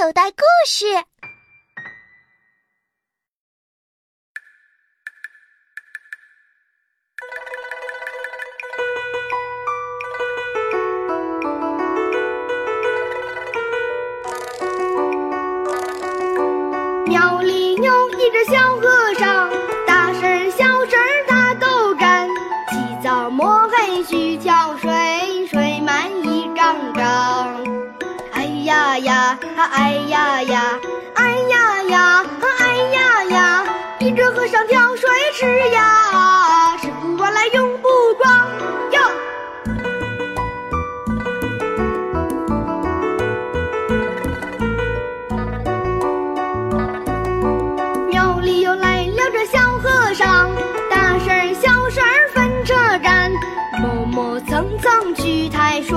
口袋故事。庙里有一只小和尚，大声小声他都干。起早摸黑去挑呀呀，哎呀呀，哎呀呀，哎呀呀，一只和尚挑水吃呀，吃不完来用不光哟。庙里又来了这小和尚，大声儿小声儿分车站，磨磨蹭蹭去抬水，